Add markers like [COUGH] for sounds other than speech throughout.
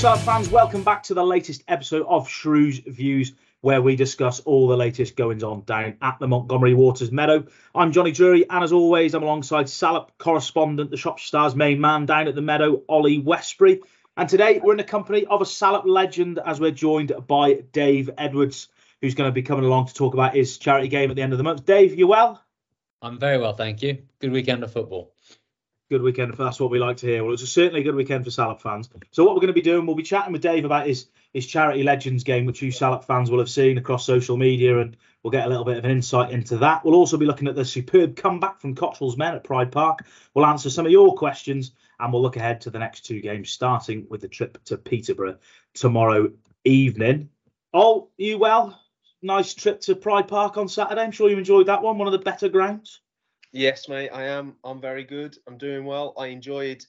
Salop fans. Welcome back to the latest episode of Shrews Views, where we discuss all the latest goings on down at the Montgomery Waters Meadow. I'm Johnny Drury, and as always, I'm alongside Salop correspondent, the Shropshire Stars main man down at the Meadow, Ollie Westbury. And today we're in the company of a Salop legend as we're joined by Dave Edwards, who's going to be coming along to talk about his charity game at the end of the month. Dave, you well? I'm very well, thank you. Good weekend of football good weekend. That's what we like to hear. Well, it's a certainly a good weekend for Salop fans. So what we're going to be doing, we'll be chatting with Dave about his his charity legends game, which you Salop fans will have seen across social media, and we'll get a little bit of an insight into that. We'll also be looking at the superb comeback from Cotterill's men at Pride Park. We'll answer some of your questions, and we'll look ahead to the next two games, starting with the trip to Peterborough tomorrow evening. Oh, you well? Nice trip to Pride Park on Saturday. I'm sure you enjoyed that one. One of the better grounds. Yes, mate, I am. I'm very good. I'm doing well. I enjoyed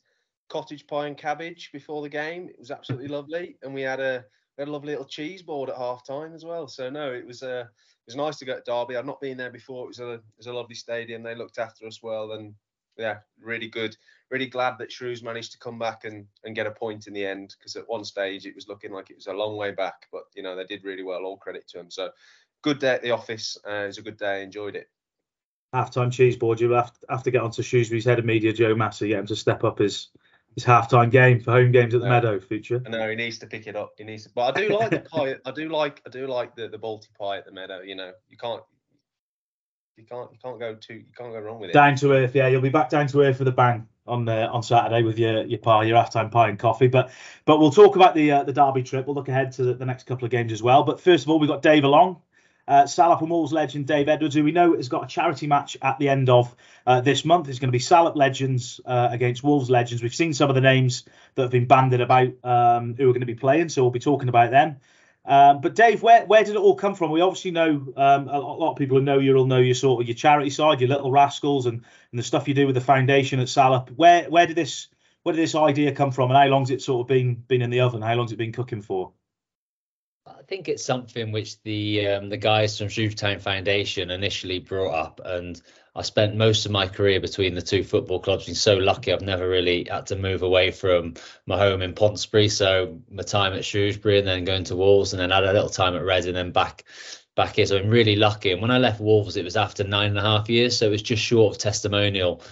cottage pie and cabbage before the game. It was absolutely [LAUGHS] lovely, and we had a we had a lovely little cheese board at half time as well. So no, it was uh, it was nice to go to Derby. I've not been there before. It was a it was a lovely stadium. They looked after us well, and yeah, really good. Really glad that Shrews managed to come back and, and get a point in the end because at one stage it was looking like it was a long way back, but you know they did really well. All credit to them. So good day at the office. Uh, it was a good day. I enjoyed it halftime cheese board, you have to, have to get onto Shrewsbury's head of media, Joe Massey, get him to step up his his halftime game for home games at the no, Meadow future. No, he needs to pick it up. He needs to, but I do like the [LAUGHS] pie. I do like I do like the the Balti pie at the Meadow. You know, you can't you can't you can't go too you can't go wrong with it. Down to earth, yeah. You'll be back down to earth for the bang on uh, on Saturday with your your pie, your halftime pie and coffee. But but we'll talk about the uh, the Derby trip. We'll look ahead to the, the next couple of games as well. But first of all, we've got Dave along. Uh, Salop and Wolves legend Dave Edwards, who we know has got a charity match at the end of uh, this month. It's going to be Salop legends uh, against Wolves legends. We've seen some of the names that have been banded about um, who are going to be playing, so we'll be talking about them. Um, but Dave, where where did it all come from? We obviously know um, a, lot of people who know you will know your sort of your charity side, your little rascals, and, and the stuff you do with the foundation at Salop. Where where did this where did this idea come from, and how long's it sort of been been in the oven? How long's it been cooking for? I think it's something which the um, the guys from Shrewstown Foundation initially brought up, and I spent most of my career between the two football clubs. Been so lucky I've never really had to move away from my home in Pontesbury. So my time at Shrewsbury and then going to Wolves, and then had a little time at Reading, and then back back here. So I'm really lucky. And when I left Wolves, it was after nine and a half years, so it was just short of testimonial.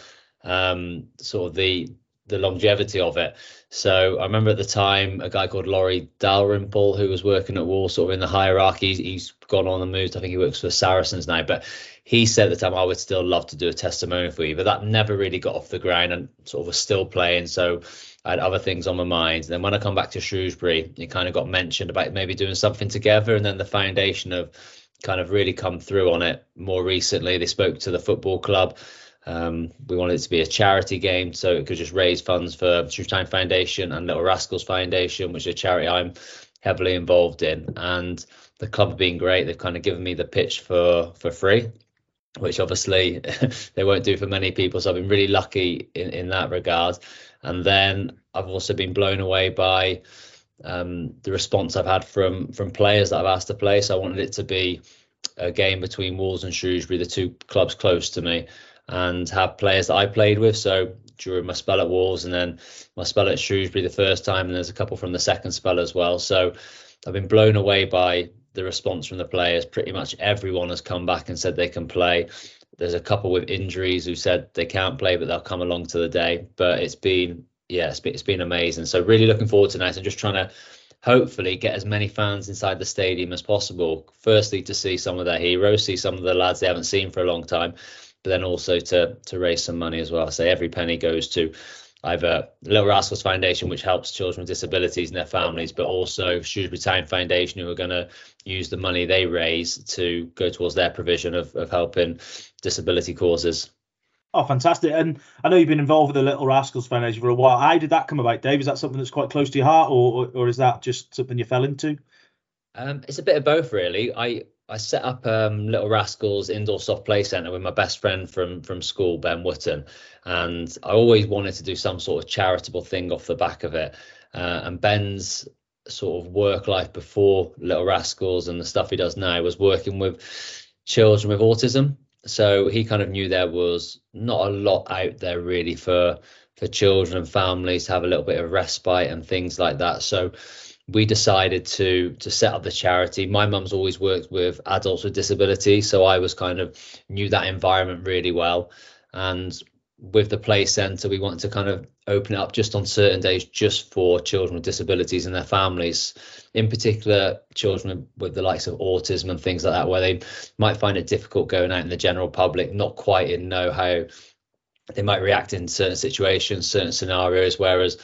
Um, sort of the the longevity of it. So I remember at the time a guy called Laurie Dalrymple who was working at Wolves sort of in the hierarchy. He's gone on and moved. I think he works for Saracens now, but he said at the time I would still love to do a testimonial for you, but that never really got off the ground and sort of was still playing. So I had other things on my mind. And then when I come back to Shrewsbury, it kind of got mentioned about maybe doing something together, and then the foundation of kind of really come through on it more recently. They spoke to the football club um, we wanted it to be a charity game, so it could just raise funds for Shrewstown Foundation and Little Rascals Foundation, which is a charity I'm heavily involved in. And the club have been great. They've kind of given me the pitch for for free, which obviously [LAUGHS] they won't do for many people. So I've been really lucky in, in that regard. And then I've also been blown away by um, the response I've had from from players that I've asked to play. So I wanted it to be a game between Wolves and Shrewsbury, the two clubs close to me and have players that I played with. So during my spell at Wolves and then my spell at Shrewsbury the first time, and there's a couple from the second spell as well. So I've been blown away by the response from the players. Pretty much everyone has come back and said they can play. There's a couple with injuries who said they can't play, but they'll come along to the day. But it's been, yeah, it's been, it's been amazing. So really looking forward to tonight. I'm just trying to hopefully get as many fans inside the stadium as possible. Firstly, to see some of their heroes, see some of the lads they haven't seen for a long time, but then also to to raise some money as well. So every penny goes to either Little Rascals Foundation, which helps children with disabilities and their families, but also Shrewsbury Town Foundation, who are going to use the money they raise to go towards their provision of, of helping disability causes. Oh, fantastic! And I know you've been involved with the Little Rascals Foundation for a while. How did that come about, Dave? Is that something that's quite close to your heart, or or, or is that just something you fell into? Um, it's a bit of both, really. I I set up um, Little Rascals Indoor Soft Play Centre with my best friend from from school, Ben Wotton, and I always wanted to do some sort of charitable thing off the back of it. Uh, and Ben's sort of work life before Little Rascals and the stuff he does now was working with children with autism. so he kind of knew there was not a lot out there really for for children and families to have a little bit of respite and things like that. So we decided to to set up the charity. My mum's always worked with adults with disabilities, so I was kind of knew that environment really well. And with the play centre, we wanted to kind of open it up just on certain days, just for children with disabilities and their families, in particular children with the likes of autism and things like that, where they might find it difficult going out in the general public, not quite in know how they might react in certain situations, certain scenarios. Whereas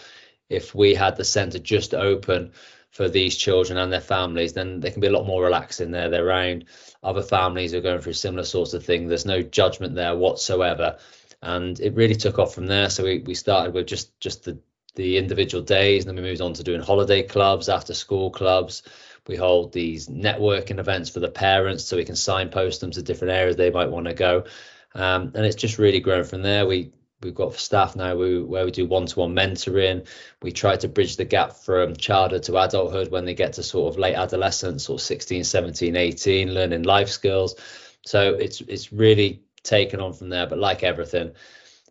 if we had the centre just open for these children and their families, then they can be a lot more relaxed in there. They're around other families who are going through similar sorts of things. There's no judgment there whatsoever and it really took off from there. So we, we started with just just the the individual days, and then we moved on to doing holiday clubs, after school clubs. We hold these networking events for the parents so we can signpost them to different areas they might want to go. Um, and it's just really grown from there. We we've got staff now where we do one-to-one mentoring. We try to bridge the gap from childhood to adulthood when they get to sort of late adolescence or 16, 17, 18, learning life skills. So it's it's really taken on from there. But like everything,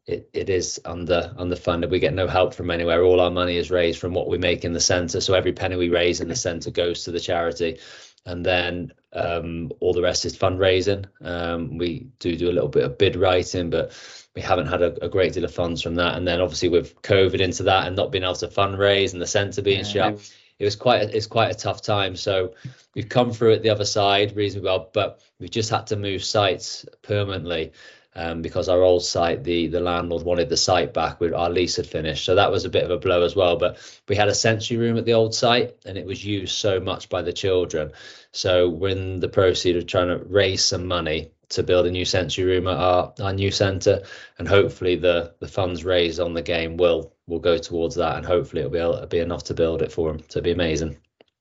it, it is under underfunded. We get no help from anywhere. All our money is raised from what we make in the centre. So every penny we raise in the centre goes to the charity. And then um, all the rest is fundraising. Um, we do do a little bit of bid writing, but we haven't had a, a, great deal of funds from that. And then obviously with COVID into that and not being able to fundraise and the centre being yeah. shut, it was quite a, it's quite a tough time. So we've come through it the other side reasonably well, but we've just had to move sites permanently um, because our old site, the the landlord wanted the site back. With our lease had finished, so that was a bit of a blow as well. But we had a sensory room at the old site, and it was used so much by the children. So when the proceed of trying to raise some money to build a new sensory room at our, our new centre, and hopefully the the funds raised on the game will will go towards that, and hopefully it'll be it'll be enough to build it for them. To be amazing.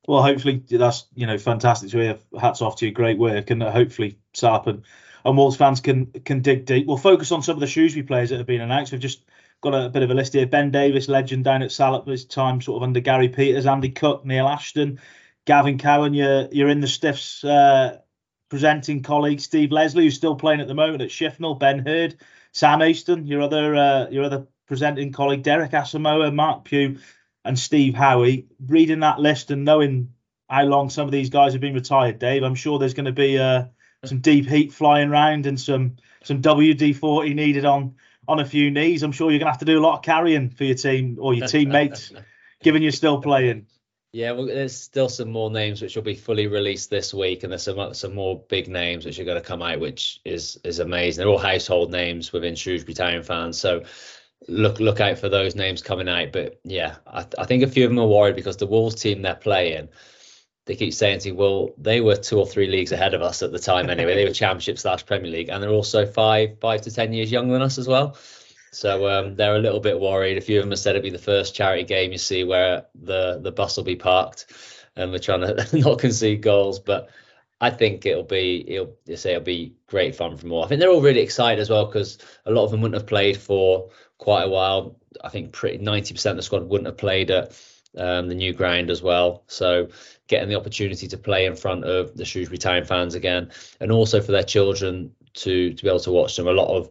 Well, hopefully that's you know fantastic to hear. Hats off to you, great work, and hopefully Salop and, and Wolves fans can can dig deep. We'll focus on some of the Shrewsbury players that have been announced. We've just got a, bit of a list here. Ben Davies, legend down at Salop this time, sort of under Gary Peters, Andy Cook, Neil Ashton, Gavin Cowan. You're you're in the Stiffs uh, presenting colleague Steve Leslie, who's still playing at the moment at Shifnal. Ben Herd, Sam Aiston, your other uh, your other presenting colleague Derek Asamoah, Marc Pugh and Steve Howie, reading that list and knowing how long some of these guys have been retired, Dave, I'm sure there's going to be uh, some deep heat flying around and some some WD-40 needed on on a few knees. I'm sure you're going to have to do a lot of carrying for your team or your [LAUGHS] teammates, given you're still playing. Yeah, well, there's still some more names which will be fully released this week, and there's some some more big names which are going to come out, which is is amazing. They're all household names within Shrewsbury Town fans. So look look out for those names coming out. But yeah, I, I think a few of them are worried because the Wolves team they're playing, they keep saying to you, well, they were two or three leagues ahead of us at the time anyway. they were [LAUGHS] Championship slash Premier League, and they're also five five to ten years younger than us as well. So um, they're a little bit worried. A few of them have said it'll be the first charity game you see where the the bus will be parked, and we're trying to [LAUGHS] not concede goals, but. I think it'll be it'll you say it'll be great fun for more. I think they're all really excited as well because a lot of them wouldn't have played for quite a while. I think pretty 90% of the squad wouldn't have played at um, the new ground as well. So getting the opportunity to play in front of the Shrewsbury Town fans again, and also for their children to to be able to watch them. A lot of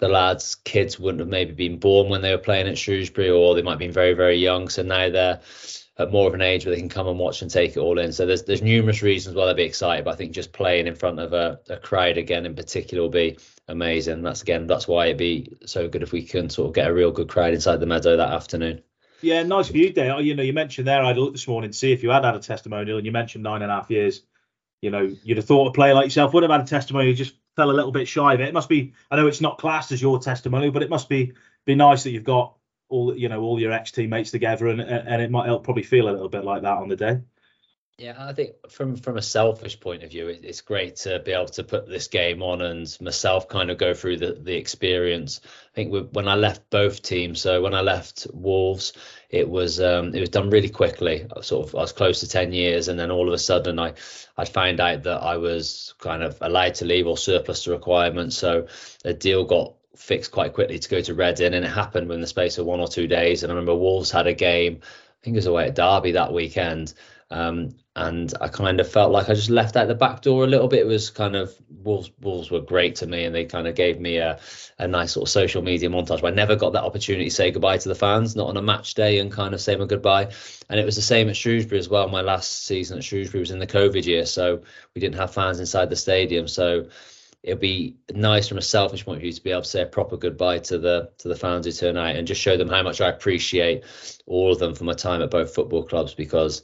the lads' kids wouldn't have maybe been born when they were playing at Shrewsbury, or they might have been very very young. So now they're at more of an age where they can come and watch and take it all in. So there's there's numerous reasons why they'd be excited. But I think just playing in front of a, a crowd again in particular will be amazing. That's again that's why it'd be so good if we can sort of get a real good crowd inside the meadow that afternoon. Yeah, nice view there. Oh, you know, you mentioned there I'd look this morning to see if you had had a testimonial, and you mentioned nine and a half years. You know, you'd have thought a player like yourself would have had a testimonial, just fell a little bit shy of it. It must be. I know it's not classed as your testimonial, but it must be be nice that you've got all you know all your ex teammates together, and and it might help probably feel a little bit like that on the day. Yeah, I think from from a selfish point of view, it, it's great to be able to put this game on and myself kind of go through the the experience. I think when I left both teams, so when I left Wolves, it was um, it was done really quickly. I sort of I was close to ten years, and then all of a sudden I I found out that I was kind of allowed to leave or surplus to requirements. So a deal got fixed quite quickly to go to Reading, and it happened within the space of one or two days. And I remember Wolves had a game, I think it was away at Derby that weekend, Um, and I kind of felt like I just left out the back door a little bit. It was kind of Wolves. Wolves were great to me, and they kind of gave me a, a nice sort of social media montage. But I never got that opportunity to say goodbye to the fans, not on a match day, and kind of say my goodbye. And it was the same at Shrewsbury as well. My last season at Shrewsbury was in the COVID year, so we didn't have fans inside the stadium. So it'd be nice from a selfish point of view to be able to say a proper goodbye to the to the fans who turn out and just show them how much I appreciate all of them for my time at both football clubs because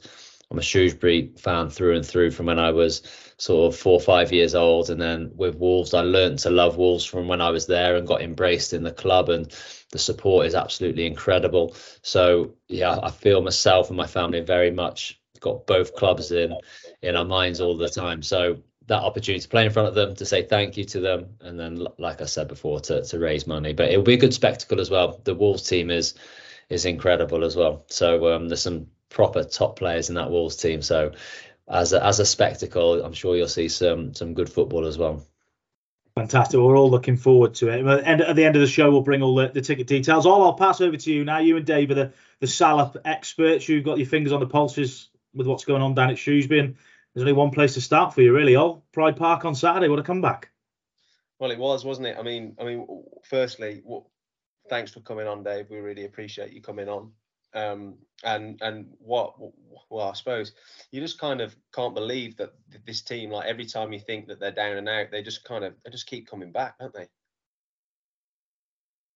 I'm a Shrewsbury fan through and through from when I was sort of four or five years old. And then with Wolves, I learned to love Wolves from when I was there and got embraced in the club. And the support is absolutely incredible. So, yeah, I feel myself and my family very much got both clubs in in our minds all the time. So that opportunity to play in front of them, to say thank you to them, and then, like I said before, to to raise money. But it'll be a good spectacle as well. The Wolves team is is incredible as well. So um, there's some proper top players in that Wolves team. So as a, as a spectacle, I'm sure you'll see some some good football as well. Fantastic. We're all looking forward to it. And at the end of the show, we'll bring all the, the ticket details. All I'll pass over to you now. You and Dave are the, the Salop experts. You've got your fingers on the pulses with what's going on down at Shrewsbury. And there's only one place to start for you, really. All Pride Park on Saturday. What a comeback. Well, it was, wasn't it? I mean, I mean, firstly, thanks for coming on, Dave. We really appreciate you coming on. Um, and and what well, I suppose you just kind of can't believe that this team, like every time you think that they're down and out, they just kind of they just keep coming back, don't they?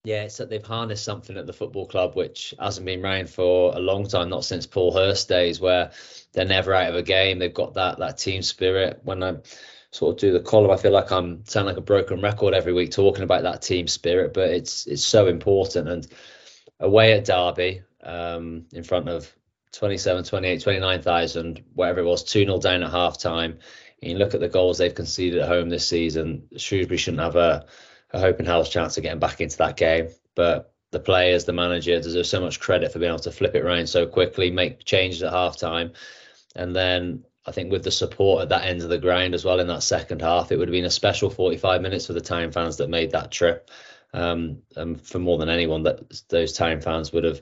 Yeah, it's that they've harnessed something at the football club which hasn't been around for a long time, not since Paul Hurst days, where they're never out of a game. They've got that that team spirit. When I sort of do the column, I feel like I'm sound like a broken record every week talking about that team spirit, but it's it's so important. And away at Derby, um, in front of 27, 28, 29,000, whatever it was, 2 0 down at half time. You look at the goals they've conceded at home this season, Shrewsbury shouldn't have a, a hope and hell's chance of getting back into that game. But the players, the manager deserve so much credit for being able to flip it around so quickly, make changes at half time. And then I think with the support at that end of the ground as well in that second half, it would have been a special 45 minutes for the Town fans that made that trip. Um, and for more than anyone, that those Town fans would have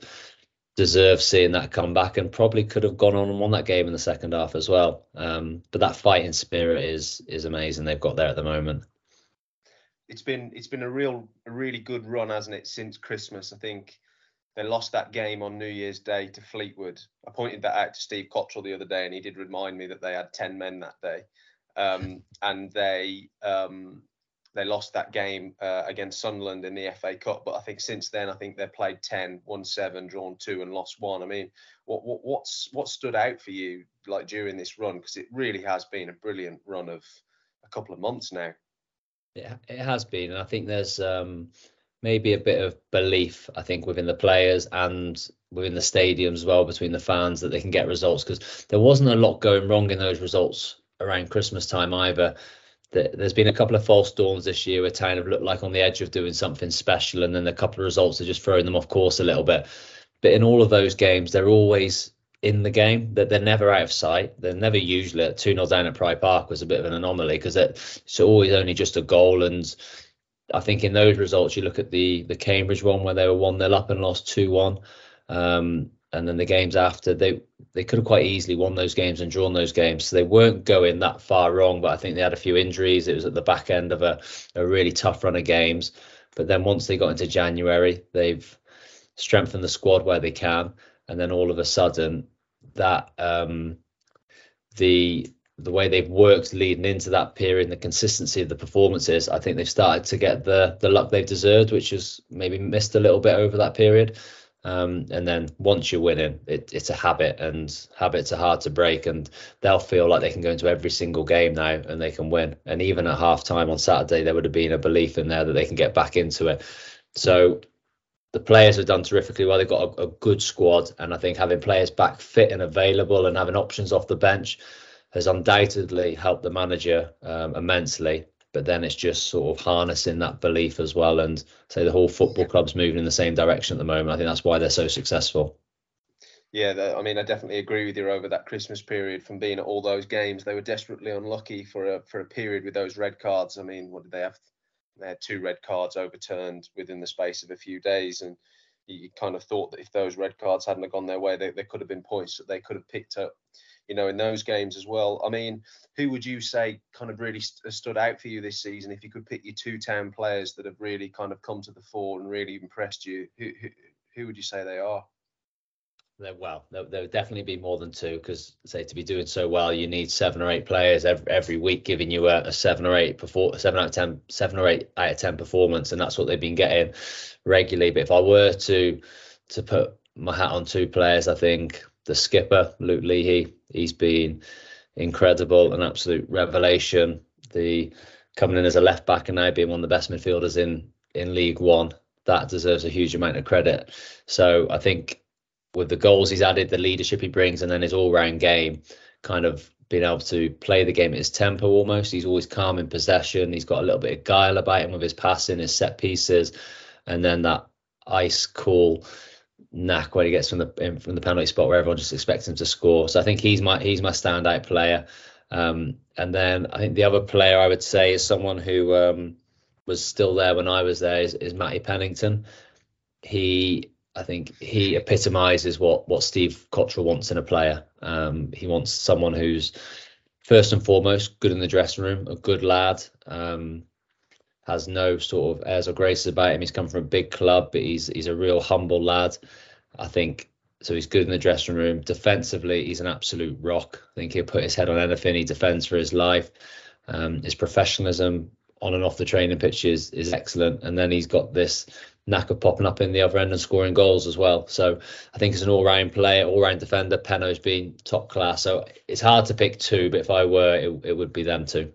deserve seeing that come back and probably could have gone on and won that game in the second half as well. Um, but that fighting spirit is is amazing they've got there at the moment. It's been it's been a real a really good run, hasn't it, since Christmas? I think they lost that game on New Year's Day to Fleetwood. I pointed that out to Steve Cotterill the other day, and he did remind me that they had ten men that day, um, and they um, they lost that game uh, against Sunderland in the FA Cup. But I think since then, I think they've played 10, won seven, drawn two, and lost one. I mean, what, what what's what stood out for you like during this run? Because it really has been a brilliant run of a couple of months now. Yeah, it has been, and I think there's um, maybe a bit of belief. I think within the players and within the stadiums as well, between the fans that they can get results because there wasn't a lot going wrong in those results around Christmas time either there's been a couple of false dawns this year where Town have looked like on the edge of doing something special, and then a couple of results are just throwing them off course a little bit. But in all of those games, they're always in the game. That they're never out of sight. They're never usually at two 0 down at Pride Park was a bit of an anomaly because it's always only just a goal. And I think in those results, you look at the the Cambridge one where they were one 0 up and lost two one. Um, and then the games after they they could have quite easily won those games and drawn those games. So they weren't going that far wrong but i think they had a few injuries. It was at the back end of a, a really tough run of games. But then once they got into january they've strengthened the squad where they can. And then all of a sudden that um, the the way they've worked leading into that period and the consistency of the performances, I think they've started to get the the luck they've deserved, which has maybe missed a little bit over that period. Um, and then once you're winning, it, it's a habit, and habits are hard to break. And they'll feel like they can go into every single game now and they can win. And even at half time on Saturday, there would have been a belief in there that they can get back into it. So the players have done terrifically well. They've got a, a good squad, and I think having players back fit and available and having options off the bench has undoubtedly helped the manager um, immensely but then it's just sort of harnessing that belief as well. And say the whole football club's moving in the same direction at the moment. I think that's why they're so successful. Yeah i mean i definitely agree with you over that christmas period from being at all those games. They were desperately unlucky for a for a period with those red cards. I mean what did they have? They had two red cards overturned within the space of a few days. And you kind of thought that if those red cards hadn't have gone their way, they, they could have been points that they could have picked up, you know, in those games as well. I mean, who would you say kind of really st- stood out for you this season? If you could pick your two town players that have really kind of come to the fore and really impressed you, who who, who would you say they are? Well, there, there would definitely be more than two because, say, to be doing so well, you need seven or eight players every, every week giving you a, a seven or eight perform seven out of ten, seven or eight out of ten performance, and that's what they've been getting regularly. But if I were to to put my hat on two players, I think the skipper Luke Leahy, he's been incredible, an absolute revelation. The coming in as a left back and now being one of the best midfielders in in League One, that deserves a huge amount of credit. So I think with the goals he's added, the leadership he brings, and then his all-round game, kind of being able to play the game at his tempo almost. He's always calm in possession. He's got a little bit of guile about him with his passing, his set pieces, and then that ice cool knack when he gets from the from the penalty spot where everyone just expects him to score. So I think he's my he's my standout player. Um, and then I think the other player I would say is someone who um, was still there when I was there is, is Matty Pennington. He I think he epitomizes what what Steve Cotterill wants in a player. Um, he wants someone who's first and foremost good in the dressing room, a good lad, um, has no sort of airs or graces about him. He's come from a big club, but he's he's a real humble lad. I think so. He's good in the dressing room. Defensively, he's an absolute rock. I think he'll put his head on anything. He defends for his life. Um, his professionalism on and off the training pitch is, is excellent. And then he's got this knack of popping up in the other end and scoring goals as well. So I think it's an all-round player, all-round defender. Penno's been top class. So it's hard to pick two, but if I were, it, it would be them two.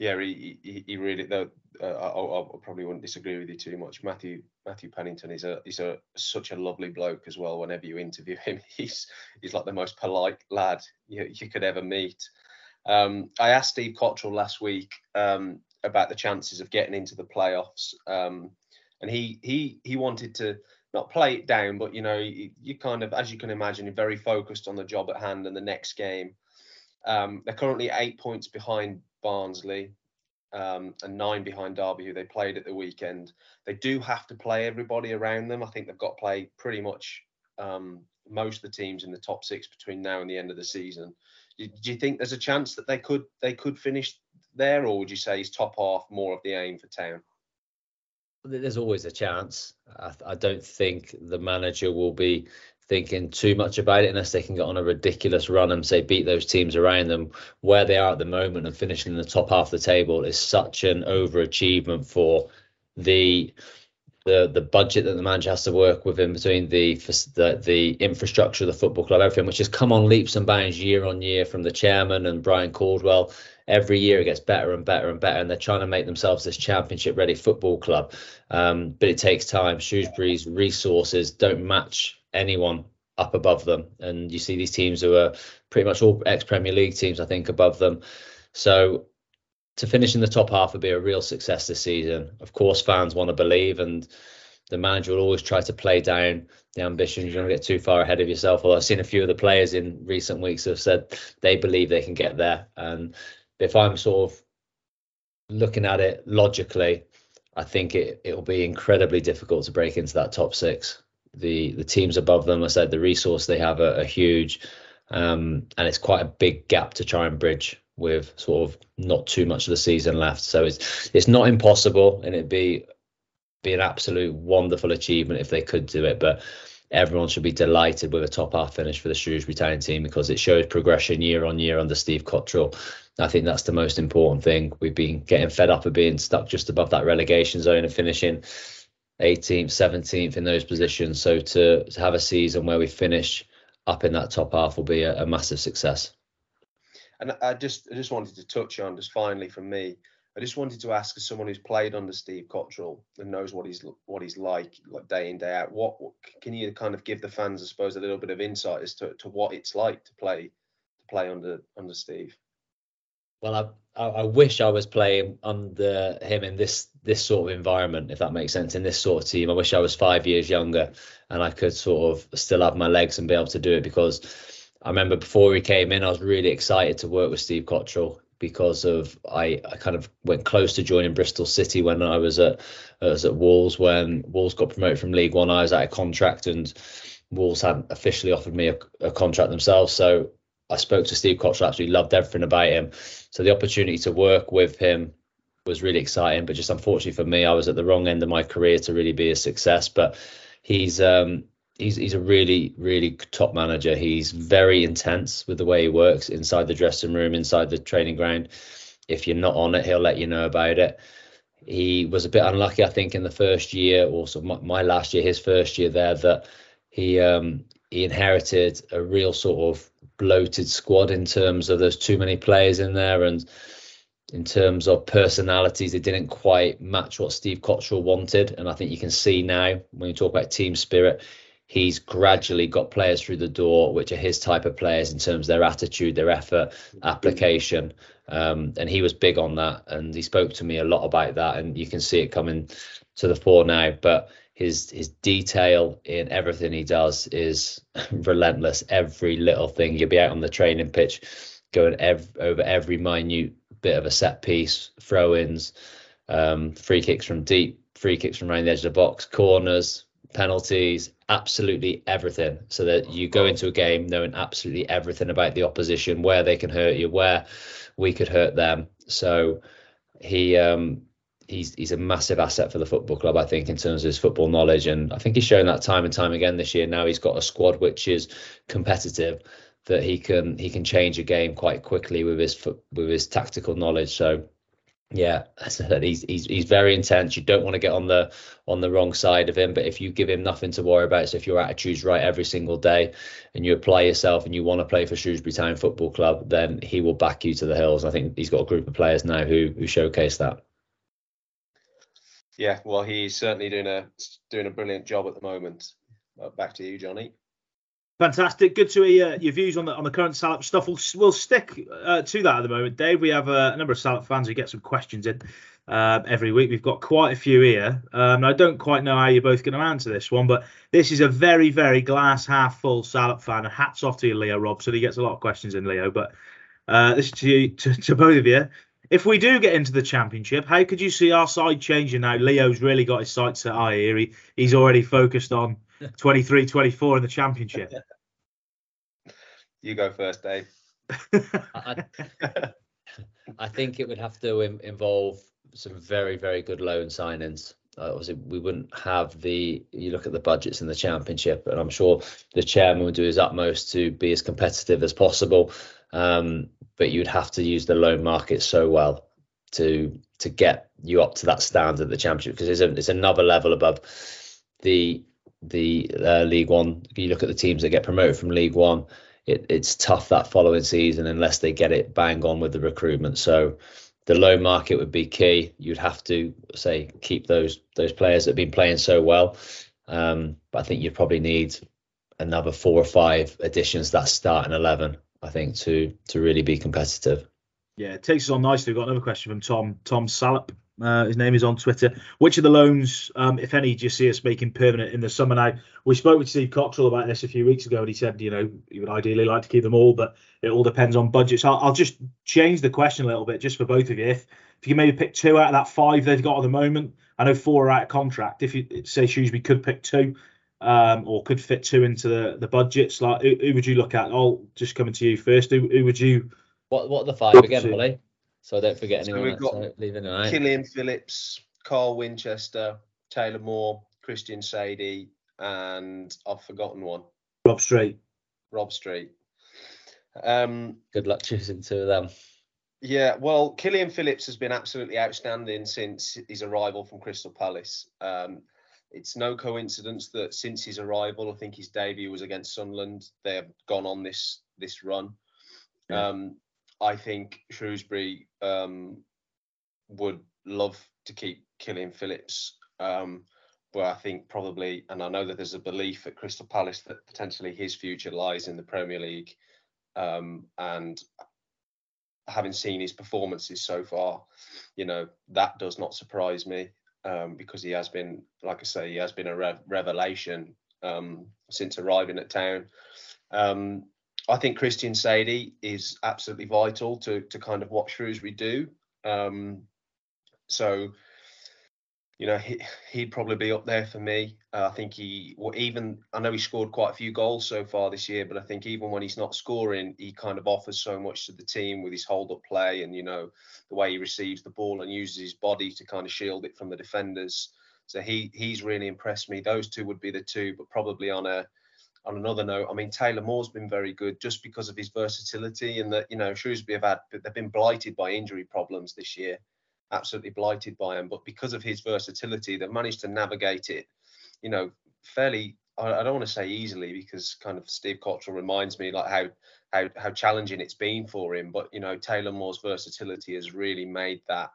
Yeah, he, he, he really though. Uh, I, I, probably wouldn't disagree with you too much. Matthew Matthew Pennington is a he's a such a lovely bloke as well. Whenever you interview him, [LAUGHS] he's he's like the most polite lad you, you could ever meet. Um, I asked Steve Cotterill last week um, about the chances of getting into the playoffs. Um, and he he he wanted to not play it down, but you know, you, you, kind of, as you can imagine, you're very focused on the job at hand and the next game. Um, they're currently eight points behind Barnsley um, and nine behind Derby, who they played at the weekend. They do have to play everybody around them. I think they've got to play pretty much um, most of the teams in the top six between now and the end of the season. Do, you think there's a chance that they could they could finish there, or would you say is top half more of the aim for Town? there's always a chance. I, I, don't think the manager will be thinking too much about it unless they can get on a ridiculous run and say beat those teams around them. Where they are at the moment and finishing in the top half of the table is such an overachievement for the the the budget that the manager has to work within between the the the infrastructure of the football club, everything which has come on leaps and bounds year on year from the chairman and Brian Caldwell every year it gets better and better and better, and they're trying to make themselves this championship ready football club. Um, but it takes time. Shrewsbury's resources don't match anyone up above them, and you see these teams who are pretty much all ex Premier League teams, I think, above them. So to finish in the top half would be a real success this season. Of course, fans want to believe, and the manager will always try to play down the ambitions. You don't get too far ahead of yourself. Although I've seen a few of the players in recent weeks have said they believe they can get there, and if I'm sort of looking at it logically, I think it it'll be incredibly difficult to break into that top six. The the teams above them, I said, the resource they have are, are huge, um, and it's quite a big gap to try and bridge with sort of not too much of the season left. So it's it's not impossible, and it'd be be an absolute wonderful achievement if they could do it. But everyone should be delighted with a top half finish for the Shrewsbury Town team because it shows progression year on year under Steve Cotterill. I think that's the most important thing. We've been getting fed up of being stuck just above that relegation zone and finishing 18th, 17th in those positions. So to, to have a season where we finish up in that top half will be a, a massive success. And I just I just wanted to touch on just finally from me. I just wanted to ask as someone who's played under Steve Cotterill and knows what he's what he's like, like day in day out. What, what can you kind of give the fans, I suppose, a little bit of insight as to, to what it's like to play to play under under Steve? Well, I, I wish I was playing under him in this this sort of environment, if that makes sense, in this sort of team. I wish I was five years younger and I could sort of still have my legs and be able to do it because I remember before he came in, I was really excited to work with Steve Cotterill. because of I, I kind of went close to joining Bristol City when I was at I was at Wolves when Wolves got promoted from League One. I was out of contract and Wolves hadn't officially offered me a, a contract themselves. So I spoke to Steve Cotterill, absolutely loved everything about him. So the opportunity to work with him was really exciting. But just unfortunately for me, I was at the wrong end of my career to really be a success. But he's um, he's he's a really really top manager. He's very intense with the way he works inside the dressing room, inside the training ground. If you're not on it, he'll let you know about it. He was a bit unlucky, I think, in the first year, also my, my last year, his first year there, that he um, he inherited a real sort of bloated squad in terms of there's too many players in there and in terms of personalities, it didn't quite match what Steve Cotterill wanted. And I think you can see now when you talk about team spirit, he's gradually got players through the door, which are his type of players in terms of their attitude, their effort, application. Um, and he was big on that. And he spoke to me a lot about that. And you can see it coming to the fore now. But his his detail in everything he does is [LAUGHS] relentless. Every little thing. You'll be out on the training pitch going ev- over every minute bit of a set piece, throw ins, um, free kicks from deep, free kicks from around the edge of the box, corners, penalties, absolutely everything. So that you go into a game knowing absolutely everything about the opposition, where they can hurt you, where we could hurt them. So he um, he's he's a massive asset for the football club, I think, in terms of his football knowledge, and I think he's shown that time and time again this year. Now he's got a squad which is competitive that he can he can change a game quite quickly with his with his tactical knowledge. So yeah, [LAUGHS] he's he's he's very intense. You don't want to get on the on the wrong side of him, but if you give him nothing to worry about, so if your attitude's right every single day and you apply yourself and you want to play for Shrewsbury Town Football Club, then he will back you to the hills. I think he's got a group of players now who who showcase that. Yeah, well, he's certainly doing a doing a brilliant job at the moment. Uh, back to you, Johnny. Fantastic. Good to hear your views on the on the current Salop stuff. We'll, we'll stick uh, to that at the moment, Dave. We have a, a number of Salop fans who get some questions in uh, every week. We've got quite a few here. Um, I don't quite know how you're both going to answer this one, but this is a very, very glass half full Salop fan. And hats off to you, Leo Robson. He gets a lot of questions in, Leo. But uh, this is to, you, to, to both of you. If we do get into the championship, how could you see our side changing now? Leo's really got his sights set high here. He, he's already focused on [LAUGHS] 23 24 in the championship. [LAUGHS] You go first, Dave. [LAUGHS] I, I, think it would have to Im- involve some very, very good loan signings. Uh, obviously, we wouldn't have the. You look at the budgets in the championship, and I'm sure the chairman would do his utmost to be as competitive as possible. Um, but you'd have to use the loan market so well to to get you up to that standard of the championship because it's, a, it's another level above the the uh, League One. You look at the teams that get promoted from League One. It, it's tough that following season unless they get it bang on with the recruitment. So the loan market would be key. You'd have to say keep those those players that have been playing so well. Um, but I think you probably need another four or five additions that start in eleven. I think to to really be competitive. Yeah, it takes us on nicely. We've got another question from Tom Tom Salop. Uh, his name is on Twitter. Which of the loans, um, if any, do you see us making permanent in the summer? Now, we spoke with Steve Cotterill about this a few weeks ago, and he said, you know, he would ideally like to keep them all, but it all depends on budgets. I'll, I'll just change the question a little bit just for both of you. If, if you maybe pick two out of that five they've got at the moment, I know four are out of contract. If you say Shrewsbury could pick two, um, or could fit two into the, the budgets, like who, who would you look at? I'll just coming to you first. Who, who would you? What what are the five again, Molly? So I don't forget anyone. So we've got leaving right. Killian Phillips, Carl Winchester, Taylor Moore, Christian Saydee, and I've forgotten one. Rob Street. Rob Street. Um, Good luck choosing two of them. Yeah, well, Killian Phillips has been absolutely outstanding since his arrival from Crystal Palace. Um, it's no coincidence that since his arrival, I think his debut was against Sunderland. They have gone on this this run. Yeah. Um, I think Shrewsbury um, would love to keep Killian Phillips. Um, but I think probably, and I know that there's a belief at Crystal Palace that potentially his future lies in the Premier League. Um, and having seen his performances so far, you know, that does not surprise me um, because he has been, like I say, he has been a rev- revelation um, since arriving at town. Um, I think Christian Saydee is absolutely vital to to kind of what Shrewsbury do. Um, so, you know, he he'd probably be up there for me. Uh, I think he, well, even I know he scored quite a few goals so far this year, but I think even when he's not scoring, he kind of offers so much to the team with his hold up play and you know the way he receives the ball and uses his body to kind of shield it from the defenders. So he he's really impressed me. Those two would be the two, but probably on a on another note, I mean Taylor Moore's been very good just because of his versatility and that you know Shrewsbury have had they've been blighted by injury problems this year, absolutely blighted by them. But because of his versatility, they've managed to navigate it, you know, fairly. I, don't want to say easily because kind of Steve Cotterill reminds me like how how how challenging it's been for him. But you know Taylor Moore's versatility has really made that,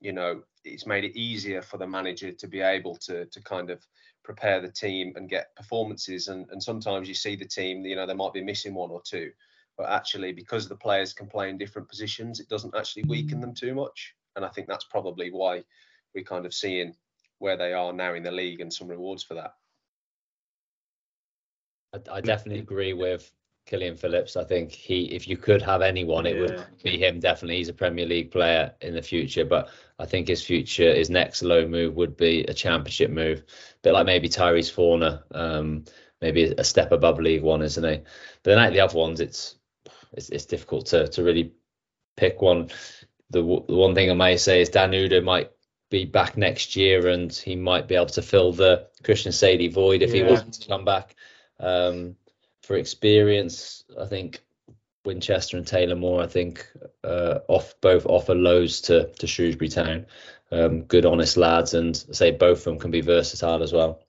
you know, it's made it easier for the manager to be able to to kind of prepare the team and get performances. And, and sometimes you see the team, you know, they might be missing one or two, but actually because the players can play in different positions, it doesn't actually weaken mm. them too much. And I think that's probably why we're kind of seeing where they are now in the league and some rewards for that. I, I definitely agree with Killian Phillips. I think he, if you could have anyone, it yeah. would be him. Definitely, he's a Premier League player in the future. But I think his future, his next low move would be a Championship move, a bit like maybe Tyrese Fornah, um, maybe a step above League One, isn't he? But then like the other ones, it's it's, it's difficult to to really pick one. The, the one thing I may say is Dan Udoh might be back next year, and he might be able to fill the Christian Saydee void if yeah. he wants to come back. Um, for experience, I think Winchester and Taylor Moore, I think, uh, off both offer loads to to Shrewsbury Town. Um, good, honest lads, and say both of them can be versatile as well.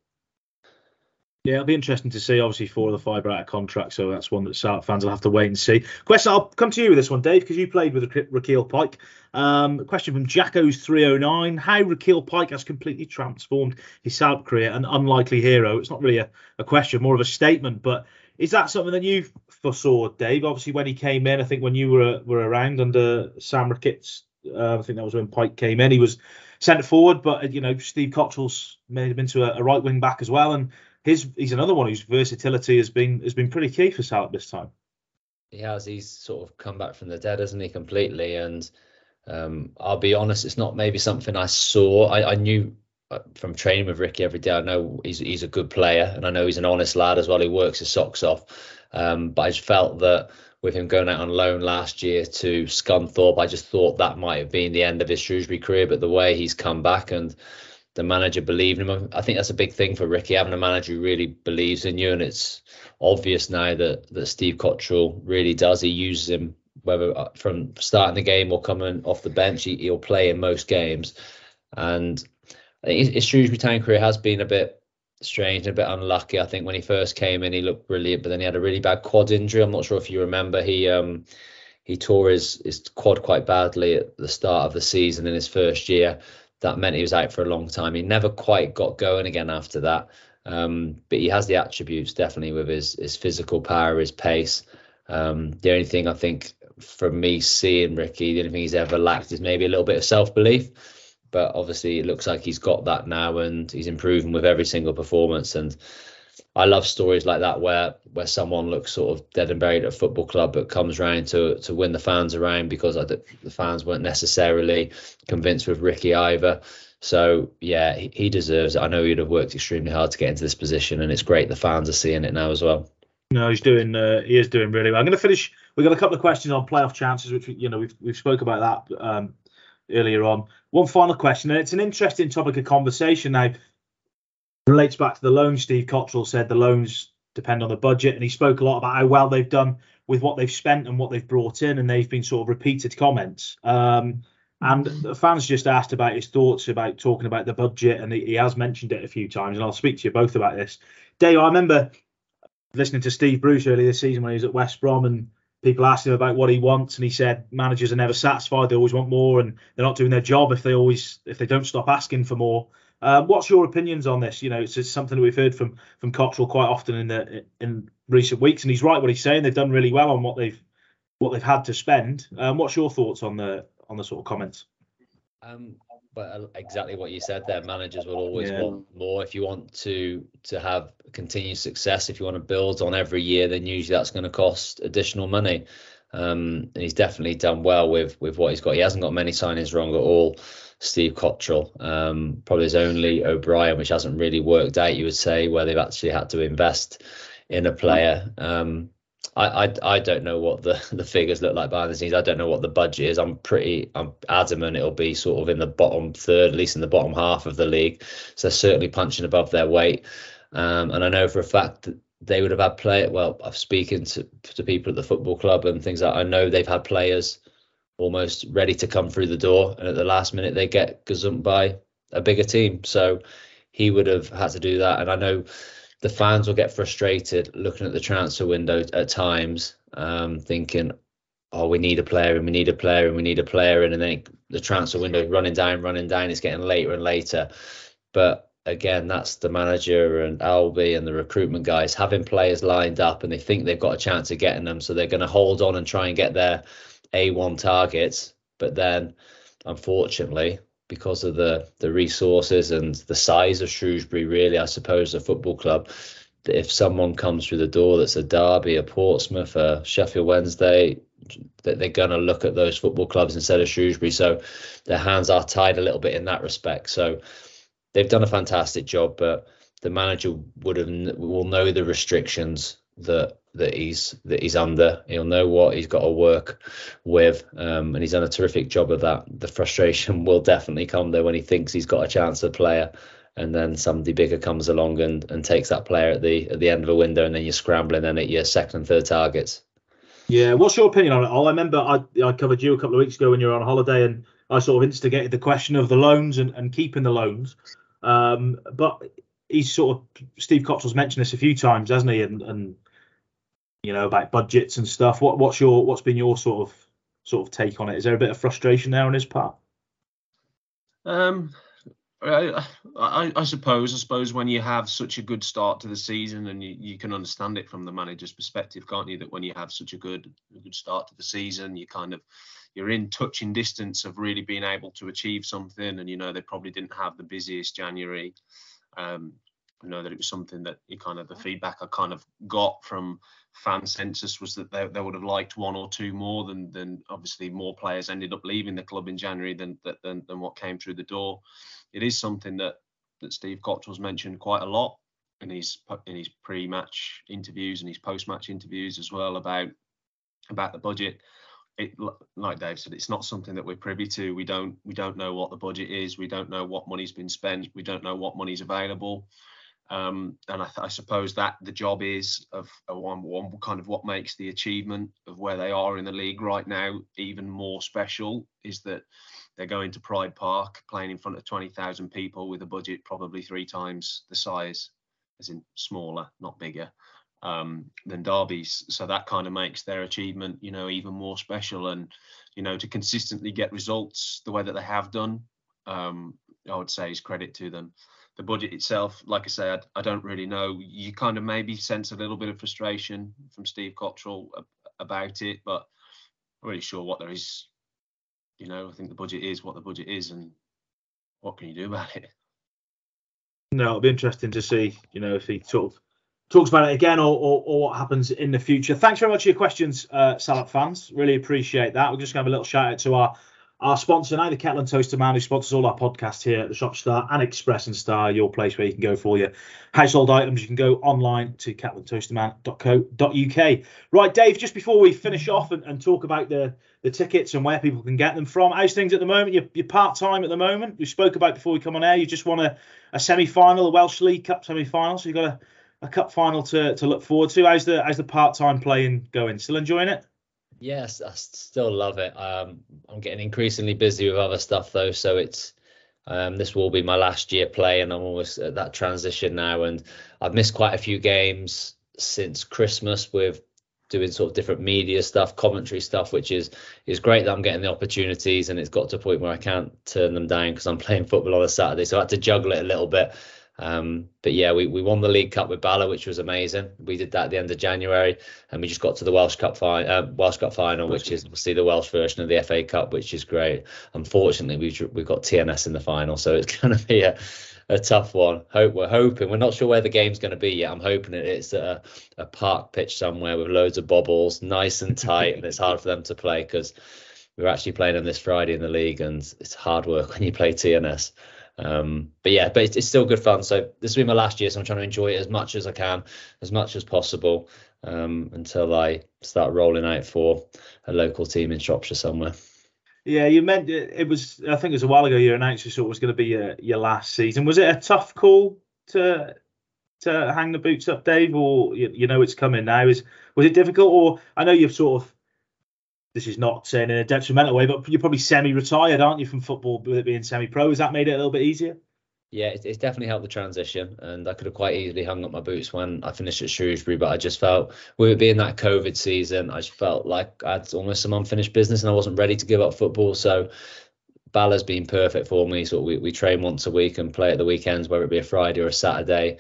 Yeah, it'll be interesting to see. Obviously, four of the five are out of contract, so that's one that Salop fans will have to wait and see. Question, I'll come to you with this one, Dave, because you played with Rekeil Pyke. Um, question from Jacko's 309: How Rekeil Pyke has completely transformed his Salop career, an unlikely hero. It's not really a, a question, more of a statement, but is that something that you foresaw, Dave? Obviously, when he came in, I think when you were were around under Sam Ricketts, uh, I think that was when Pyke came in. He was centre forward, but you know Steve Cotterill's made him into a, a, right wing back as well, and his he's another one whose versatility has been has been pretty key for Salop this time. He has. He's sort of come back from the dead, hasn't he? Completely, and um, I'll be honest, it's not maybe something I saw. I, I knew from training with Ricky every day, I know he's he's a good player, and I know he's an honest lad as well. He works his socks off. Um, but I just felt that with him going out on loan last year to Scunthorpe, I just thought that might have been the end of his Shrewsbury career. But the way he's come back and the manager believed in him, I think that's a big thing for Ricky having a manager who really believes in you, and it's obvious now that that Steve Cotterill really does. He uses him whether uh, from starting the game or coming off the bench, He, he, will play in most games, and his Shrewsbury Town career has been a bit strange and a bit unlucky. I think when he first came in, he looked brilliant, but then he had a really bad quad injury. I'm not sure if you remember. He um he tore his his quad quite badly at the start of the season in his first year. That meant he was out for a long time. He never quite got going again after that. Um, but he has the attributes definitely with his his physical power, his pace. Um, the only thing I think from me seeing Ricky, the only thing he's ever lacked is maybe a little bit of self belief but obviously it looks like he's got that now and he's improving with every single performance and I love stories like that where where someone looks sort of dead and buried at a football club but comes around to to win the fans around because I, the fans weren't necessarily convinced with Ricky either. So yeah, he, he deserves it. I know he'd have worked extremely hard to get into this position, and it's great the fans are seeing it now as well. No, he's doing. Uh, he is doing really well. I'm going to finish. We've got a couple of questions on playoff chances, which you know we've we've spoke about that um, earlier on. One final question, and it's an interesting topic of conversation now. Relates back to the loans. Steve Cotterill said the loans depend on the budget, and he spoke a lot about how well they've done with what they've spent and what they've brought in, and they've been sort of repeated comments. Um, and the fans just asked about his thoughts about talking about the budget, and he, he has mentioned it a few times. And I'll speak to you both about this. Dave, I remember listening to Steve Bruce earlier this season when he was at West Brom, and people asked him about what he wants, and he said managers are never satisfied; they always want more, and they're not doing their job if they always if they don't stop asking for more. Um, what's your opinions on this? You know, it's, it's something that we've heard from from Cotterill quite often in the in recent weeks, and he's right what he's saying. They've done really well on what they've what they've had to spend. Um, what's your thoughts on the on the sort of comments? Um, Well, exactly what you said there. Managers will always Yeah. want more. If you want to to have continued success, if you want to build on every year, then usually that's going to cost additional money. Um, and he's definitely done well with with what he's got. He hasn't got many signings wrong at all. Steve Cotterill, um, probably his only O'Brien, which hasn't really worked out. You would say where they've actually had to invest in a player. Um, I, I I don't know what the [LAUGHS] the figures look like behind the scenes. I don't know what the budget is. I'm pretty I'm adamant it'll be sort of in the bottom third, at least in the bottom half of the league. So they're certainly punching above their weight. Um, and I know for a fact that they would have had play. Well, I'm speaking to to people at the football club and things like I know they've had players almost ready to come through the door, and at the last minute they get gazumped by a bigger team. So he would have had to do that, and I know the fans will get frustrated looking at the transfer window at times, um, thinking, "Oh, we need a player, and we need a player, and we need a player," and then the transfer window running down, running down. It's getting later and later, but again, that's the manager and Albie and the recruitment guys having players lined up, and they think they've got a chance of getting them, so they're going to hold on and try and get their A1 targets, but then, unfortunately. Because of the the resources and the size of Shrewsbury, really, I suppose, a football club, if someone comes through the door that's a Derby, a Portsmouth, a Sheffield Wednesday, that they're going to look at those football clubs instead of Shrewsbury. So their hands are tied a little bit in that respect. So they've done a fantastic job, but the manager would have will know the restrictions that that he's that he's under. He'll know what he's got to work with, um, and he's done a terrific job of that. The frustration [LAUGHS] will definitely come there when he thinks he's got a chance at a player, and then somebody bigger comes along and, and takes that player at the at the end of a window, and then you're scrambling then at your second and third targets. Yeah, what's your opinion on it? All I remember I I covered you a couple of weeks ago when you were on holiday, and I sort of instigated the question of the loans and, and keeping the loans. Um, but he's sort of Steve Cotterill's mentioned this a few times, hasn't he? And, and you know about budgets and stuff. What what's your what's been your sort of sort of take on it? Is there a bit of frustration there on his part? Um, I, I, I suppose. I suppose when you have such a good start to the season, and you, you can understand it from the manager's perspective, can't you? That when you have such a good a good start to the season, you kind of you're in touching distance of really being able to achieve something. And you know they probably didn't have the busiest January. Um, I know that it was something that you kind of the feedback I kind of got from fan census was that they, they would have liked one or two more than than obviously more players ended up leaving the club in January than than, than what came through the door. It is something that that Steve Cotterill's mentioned quite a lot in his in his pre-match interviews and his post-match interviews as well about about the budget. It like Dave said, it's not something that we're privy to. We don't we don't know what the budget is. We don't know what money's been spent. We don't know what money's available. Um, and I, I, suppose that the job is of, one, one kind of what makes the achievement of where they are in the league right now even more special is that they're going to Pride Park playing in front of 20,000 people with a budget probably three times the size, as in smaller, not bigger, um, than Derby's. So that kind of makes their achievement, you know, even more special. And, you know, to consistently get results the way that they have done, um, I would say is credit to them the budget itself, like I say, I, don't really know. You kind of maybe sense a little bit of frustration from Steve Cotterill about it, but I'm really sure what there is. You know, I think the budget is what the budget is, and what can you do [LAUGHS] about it? No, it'll be interesting to see. You know, if he sort of talks about it again, or, or, or what happens in the future. Thanks very much for your questions, uh, fans. Really appreciate that. We're just to have a little shout out to our our sponsor now, the Kettle Toaster Man, who sponsors all our podcasts here at the Shropshire Star and Express and Star, your place where you can go for your household items. You can go online to kettleandtoasterman.co.uk. Right, Dave, just before we finish off and, and, talk about the, the tickets and where people can get them from, how's things at the moment? You're, you're part time at the moment. We spoke about before we come on air. You just won a, a semi final, a Welsh League Cup semi final. So you've got a, a cup final to, to look forward to. How's the, how's the part time playing going? Still enjoying it? Yes, I still love it. Um, I'm getting increasingly busy with other stuff though, so it's um, this will be my last year play, And I'm almost at that transition now, and I've missed quite a few games since Christmas with doing sort of different media stuff, commentary stuff, which is is great that I'm getting the opportunities, and it's got to a point where I can't turn them down because I'm [LAUGHS] playing football on a Saturday, so I had to juggle it a little bit. Um, but yeah, we, we won the League Cup with Bala, which was amazing. We did that at the end of January, and we just got to the Welsh Cup final, uh, Welsh Cup final, which is obviously the Welsh version of the FA Cup, which is great. Unfortunately, we've we've got TNS in the final, so it's [LAUGHS] going to be a a tough one. Hope we're hoping we're not sure where the game's going to be yet. I'm hoping it's a, a park pitch somewhere with loads of bobbles, nice and tight, and it's hard for them to play because we're actually playing them this Friday in the league, and it's hard work when you play TNS. Um, but yeah, but it's, it's, still good fun. So this will be my last year, so I'm trying to enjoy it as much as I can, as much as possible, um, until I start rolling out for a local team in Shropshire somewhere. Yeah, you meant it was. I think it was a while ago. You announced you thought it was going to be your, your last season. Was it a tough call to to hang the boots up, Dave, or you, you know it's coming now? Is was it difficult, or I know you've sort of this is not saying in a detrimental way, but you're probably semi-retired, aren't you, from football with it being semi-pro? Has that made it a little bit easier? Yeah, it's, definitely helped the transition, and I could have quite easily hung up my boots when I finished at Shrewsbury, but I just felt with it being that COVID season, I just felt like I had almost some unfinished business, and I wasn't ready to give up football. So Bala's been perfect for me. So we, we train once a week and play at the weekends, whether it be a Friday or a Saturday.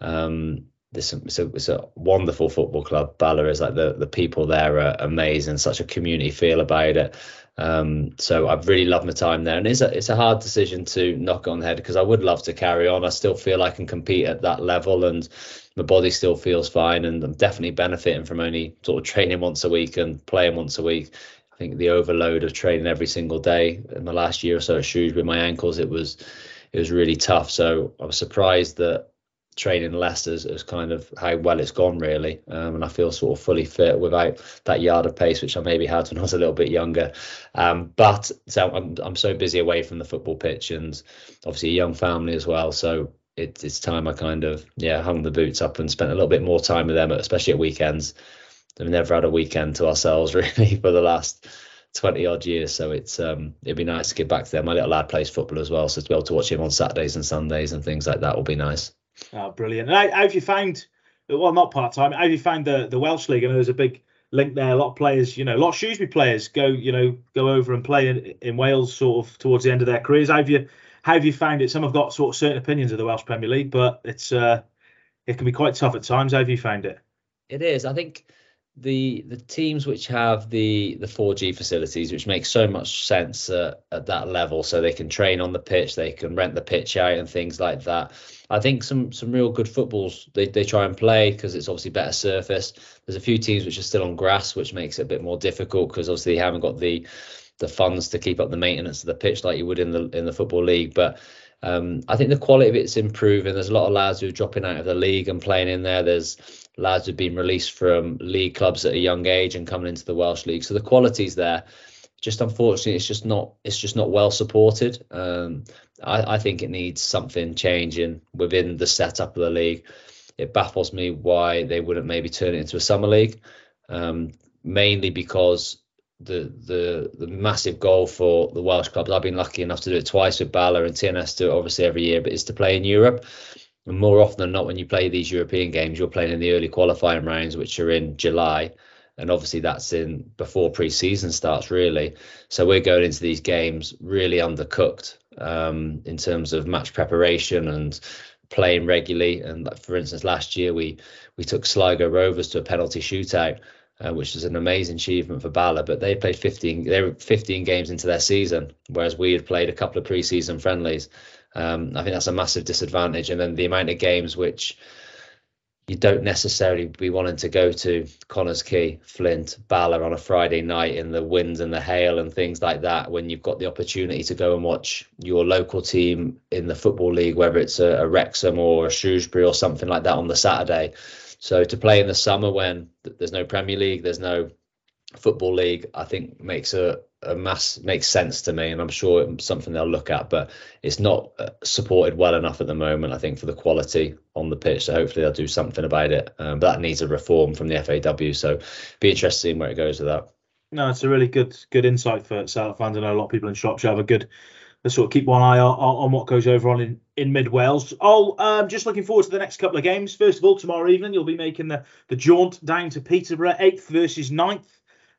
Um, this it's a, it's a wonderful football club. Bala is like the the people there are amazing. Such a community feel about it. Um, so I've really loved my time there, and it's a it's a hard decision to knock on the head because I would love to carry on. I still feel I can compete at that level, and my body still feels fine, and I'm definitely benefiting from only sort of training once a week and playing once a week. I think the overload of training every single day in the last year or so at Shrewsbury with my ankles, it was it was really tough. So I was surprised that training less as, as kind of how well it's gone really. Um, and I feel sort of fully fit without that yard of pace which I maybe had when I was a little bit younger. Um, but so I'm, I'm so busy away from the football pitch and obviously a young family as well. So it, it's time I kind of yeah hung the boots up and spent a little bit more time with them especially at weekends. We've never had a weekend to ourselves [LAUGHS] really for the last 20 odd years. So it's um it'd be nice to get back to them. My little lad plays football as well so to be able to watch him on Saturdays and Sundays and things like that will be nice Oh, brilliant. And how, have you found, well, not part time, how have you found the, the Welsh League? I know there's a big link there. A lot of players, you know, a lot of Shrewsbury players go, you know, go over and play in, in Wales sort of towards the end of their careers. How have you, how have you found it? Some have got sort of certain opinions of the Welsh Premier League, but it's, uh, it can be quite tough at times. How have you found it? It is. I think the the teams which have the the 4G facilities, which makes so much sense uh, at that level, so they can train on the pitch, they can rent the pitch out and things like that. I think some some real good footballs they, they try and play because it's obviously better surface. There's a few teams which are still on grass, which makes it a bit more difficult because obviously they haven't got the the funds to keep up the maintenance of the pitch like you would in the in the football league. But um, I think the quality of it's improving. There's a lot of lads who are dropping out of the league and playing in there. There's lads who've been released from league clubs at a young age and coming into the Welsh league. So the quality's there. Just unfortunately, it's just not it's just not well supported. Um, I, I think it needs something changing within the setup of the league. It baffles me why they wouldn't maybe turn it into a summer league, um, mainly because the the the massive goal for the Welsh clubs. I've been lucky enough to do it twice with Bala and TNS do it obviously every year, but it's to play in Europe. And more often than not, when you play these European games, you're playing in the early qualifying rounds, which are in July. And obviously, that's in before pre-season starts, really. So we're going into these games really undercooked um, in terms of match preparation and playing regularly. And for instance, last year we we took Sligo Rovers to a penalty shootout uh, which is an amazing achievement for Bala. But they played 15, they were 15 games into their season, whereas we had played a couple of preseason friendlies. Um, I think that's a massive disadvantage. And then the amount of games which you don't necessarily be wanting to go to Connah's Quay, Flint, Bala on a Friday night in the wind and the hail and things like that when you've got the opportunity to go and watch your local team in the football league, whether it's a, a Wrexham or a Shrewsbury or something like that on the Saturday. So to play in the summer when there's no Premier League, there's no football league, I think makes a, a mass makes sense to me, and I'm sure it's something they'll look at. But it's not uh, supported well enough at the moment, I think, for the quality on the pitch. So hopefully they'll do something about it. Um, but that needs a reform from the FAW. So be interested in where it goes with that. No, it's a really good good insight for Salop fans. I know a lot of people in Shropshire have a good sort of keep one eye on, on what goes over on in, in mid Wales. Oh, um, just looking forward to the next couple of games. First of all, tomorrow evening you'll be making the, the jaunt down to Peterborough, eighth versus 9th.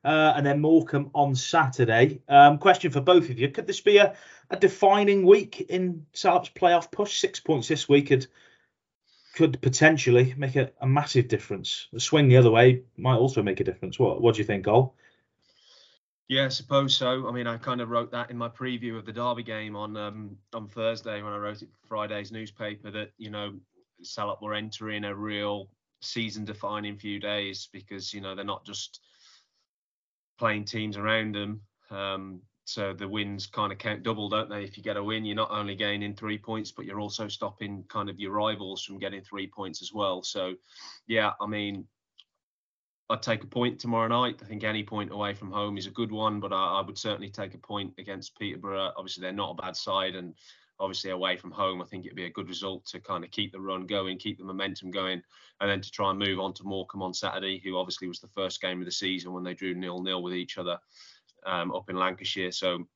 uh, and then Morecambe on Saturday. Um, question for both of you: Could this be a, a defining week in Salop's playoff push? Six points this week could could potentially make a, a massive difference. A swing the other way might also make a difference. What What do you think, Ol? Yeah, I suppose so. I mean, I kind of wrote that in my preview of the Derby game on um, on Thursday when I wrote it for Friday's newspaper that you know Salop were entering a real season-defining few days because you know they're not just playing teams around them. Um, so the wins kind of count double, don't they? If you get a win, you're not only gaining three points, but you're also stopping kind of your rivals from getting three points as well. So, yeah, I mean, I'd take a point tomorrow night. I think any point away from home is a good one, but I, I, would certainly take a point against Peterborough. Obviously, they're not a bad side, and obviously away from home, I think it'd be a good result to kind of keep the run going, keep the momentum going, and then to try and move on to Morecambe on Saturday, who obviously was the first game of the season when they drew nil nil with each other um, up in Lancashire. So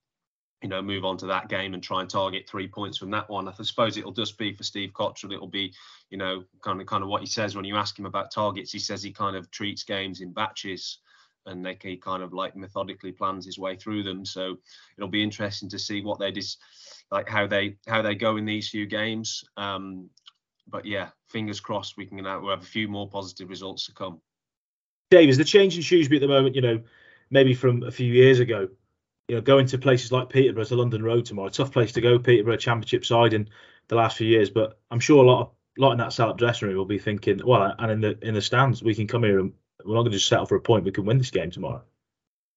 you know, move on to that game and try and target three points from that one. I suppose it'll just be for Steve Cotterill. It'll be, you know, kind of kind of what he says when you ask him about targets. He says he kind of treats games in batches, and they, he kind of like methodically plans his way through them. So it'll be interesting to see what they dis, like how they how they go in these few games. Um, but yeah, fingers crossed we can we'll have a few more positive results to come. Dave, is the change in Shrewsbury at the moment, you know, maybe from a few years ago, you know, going to places like Peterborough to London Road tomorrow, tough place to go. Peterborough Championship side in the last few years, but I'm sure a lot of lot in that Salop dressing room will be thinking, well, and in the in the stands, we can come here and we're not going to just settle for a point. We can win this game tomorrow.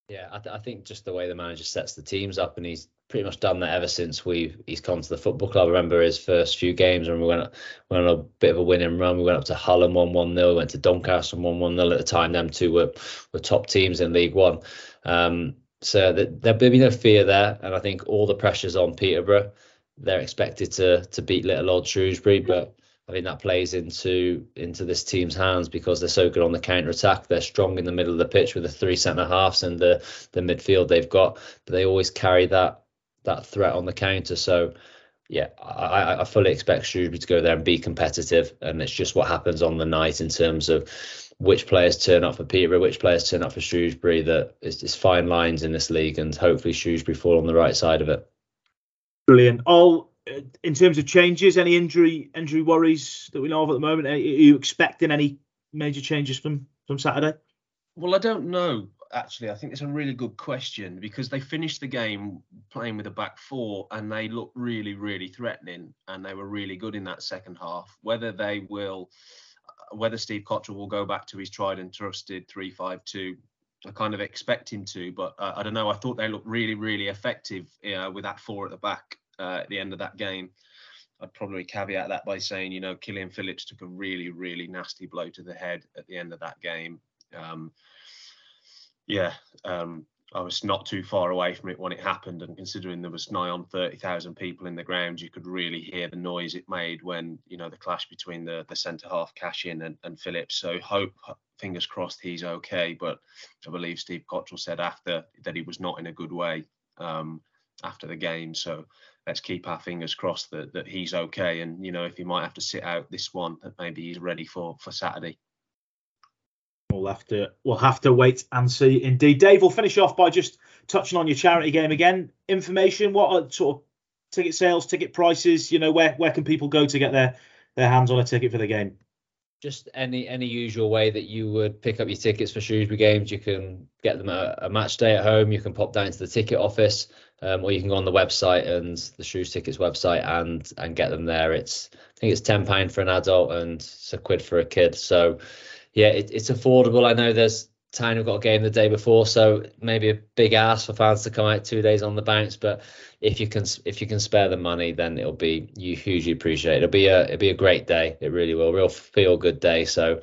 Yeah, I, th- I, think just the way the manager sets the teams up, and he's pretty much done that ever since we he's come to the football club. I remember his first few games, and we went went on a bit of a winning run. We went up to Hull and won one 0 went to Doncaster and won one 0 at the time. Them two were were top teams in League One. Um, so there'll be no fear there, and I think all the pressure's on Peterborough. They're expected to to beat little old Shrewsbury, but I think that plays into into this team's hands because they're so good on the counter attack. They're strong in the middle of the pitch with the three centre halves and the the midfield they've got, but they always carry that that threat on the counter. So yeah, I, I fully expect Shrewsbury to go there and be competitive, and it's just what happens on the night in terms of which players turn up for Peterborough, which players turn up for Shrewsbury. That is, it's fine lines in this league, and hopefully Shrewsbury fall on the right side of it. Brilliant. All uh, in terms of changes, any injury injury worries that we know of at the moment? Are you expecting any major changes from from Saturday? Well, I don't know. Actually, I think it's a really good question because they finished the game playing with a back four and they looked really, really threatening and they were really good in that second half. Whether they will whether Steve Cotterill will go back to his tried and trusted three-five-two, I kind of expect him to, but uh, I don't know. I thought they looked really, really effective uh, with that four at the back uh, at the end of that game. I'd probably caveat that by saying, you know, Killian Phillips took a really, really nasty blow to the head at the end of that game. Um, yeah, um, I was not too far away from it when it happened, and considering there was nigh on thirty thousand people in the ground, you could really hear the noise it made when you know the clash between the the centre half Cashin and, and Phillips. So hope, fingers crossed, he's okay. But I believe Steve Cotterill said after that he was not in a good way um, after the game. So let's keep our fingers crossed that that he's okay. And you know if he might have to sit out this one, that maybe he's ready for for Saturday. We'll have to we'll have to wait and see. Indeed, Dave. We'll finish off by just touching on your charity game again. Information. What are sort of ticket sales, ticket prices? You know, where where can people go to get their their hands on a ticket for the game? Just any any usual way that you would pick up your tickets for Shrewsbury games. You can get them at a match day at home. You can pop down to the ticket office, um, or you can go on the website and the Shrews Tickets website and and get them there. It's I think it's ten pound for an adult and it's a quid for a kid. So yeah, it, it's affordable. I know there's Tyne have got a game the day before, so maybe a big ask for fans to come out two days on the bounce. But if you can if you can spare the money, then it'll be you hugely appreciate. It. It'll be a it'll be a great day. It really will, real feel good day. So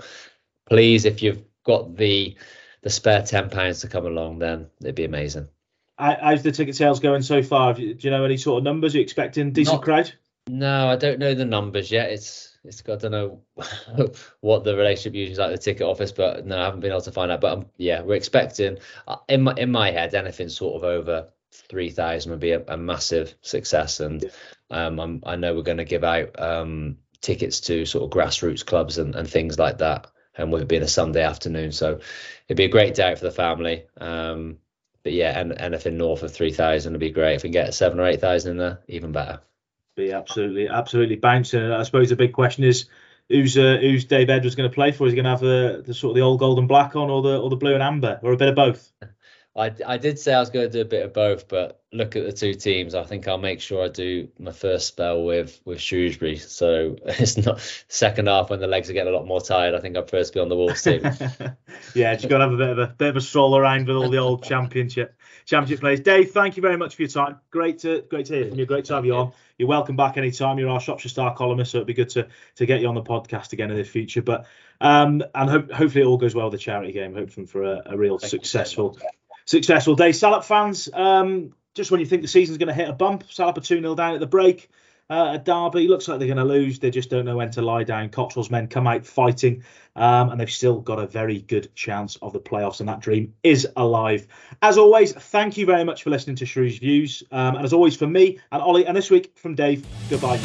please, if you've got the the spare ten pounds to come along, then it'd be amazing. How's the ticket sales going so far? Do you know any sort of numbers? Are you expecting decent Not, crowd? No, I don't know the numbers yet. It's it's got to know [LAUGHS] what the relationship usually is like the ticket office, but no, I haven't been able to find out. But um, yeah, we're expecting uh, in my in my head anything sort of over three thousand would be a, a, massive success, and um, I'm, i know we're going to give out um, tickets to sort of grassroots clubs and, and things like that. and with it being a Sunday afternoon. So it'd be a great day out for the family. Um, but yeah, and anything north of three thousand would be great. If we can get seven or eight thousand in there, even better. Be absolutely, absolutely bouncing. I suppose the big question is who's uh, who's Dave Edwards going to play for? Is he going to have the, the sort of the old gold and black on, or the or the blue and amber, or a bit of both? [LAUGHS] I, I did say I was going to do a bit of both, but look at the two teams. I think I'll make sure I do my first spell with with Shrewsbury. So [LAUGHS] it's not second half when the legs are getting a lot more tired. I think I'd first be on the Wolves team. [LAUGHS] yeah, just got to have a bit of a bit of a stroll around with all the old championship championship players. Dave, thank you very much for your time. Great to great to hear from you. Great to have you on. You're welcome back anytime. You're our Shropshire Star columnist, so it'd be good to to get you on the podcast again in the future. But um, and ho- hopefully it all goes well with the charity game. Hoping for a, a real thank successful successful day. Salop fans, um, just when you think the season's going to hit a bump, Salop are 2 0 down at the break. Uh, at Derby, looks like they're going to lose. They just don't know when to lie down. Cotterill's men come out fighting, um, and they've still got a very good chance of the playoffs, and that dream is alive. As always, thank you very much for listening to Shrew's Views. Um, and as always, from me and Ollie, and this week from Dave, goodbye.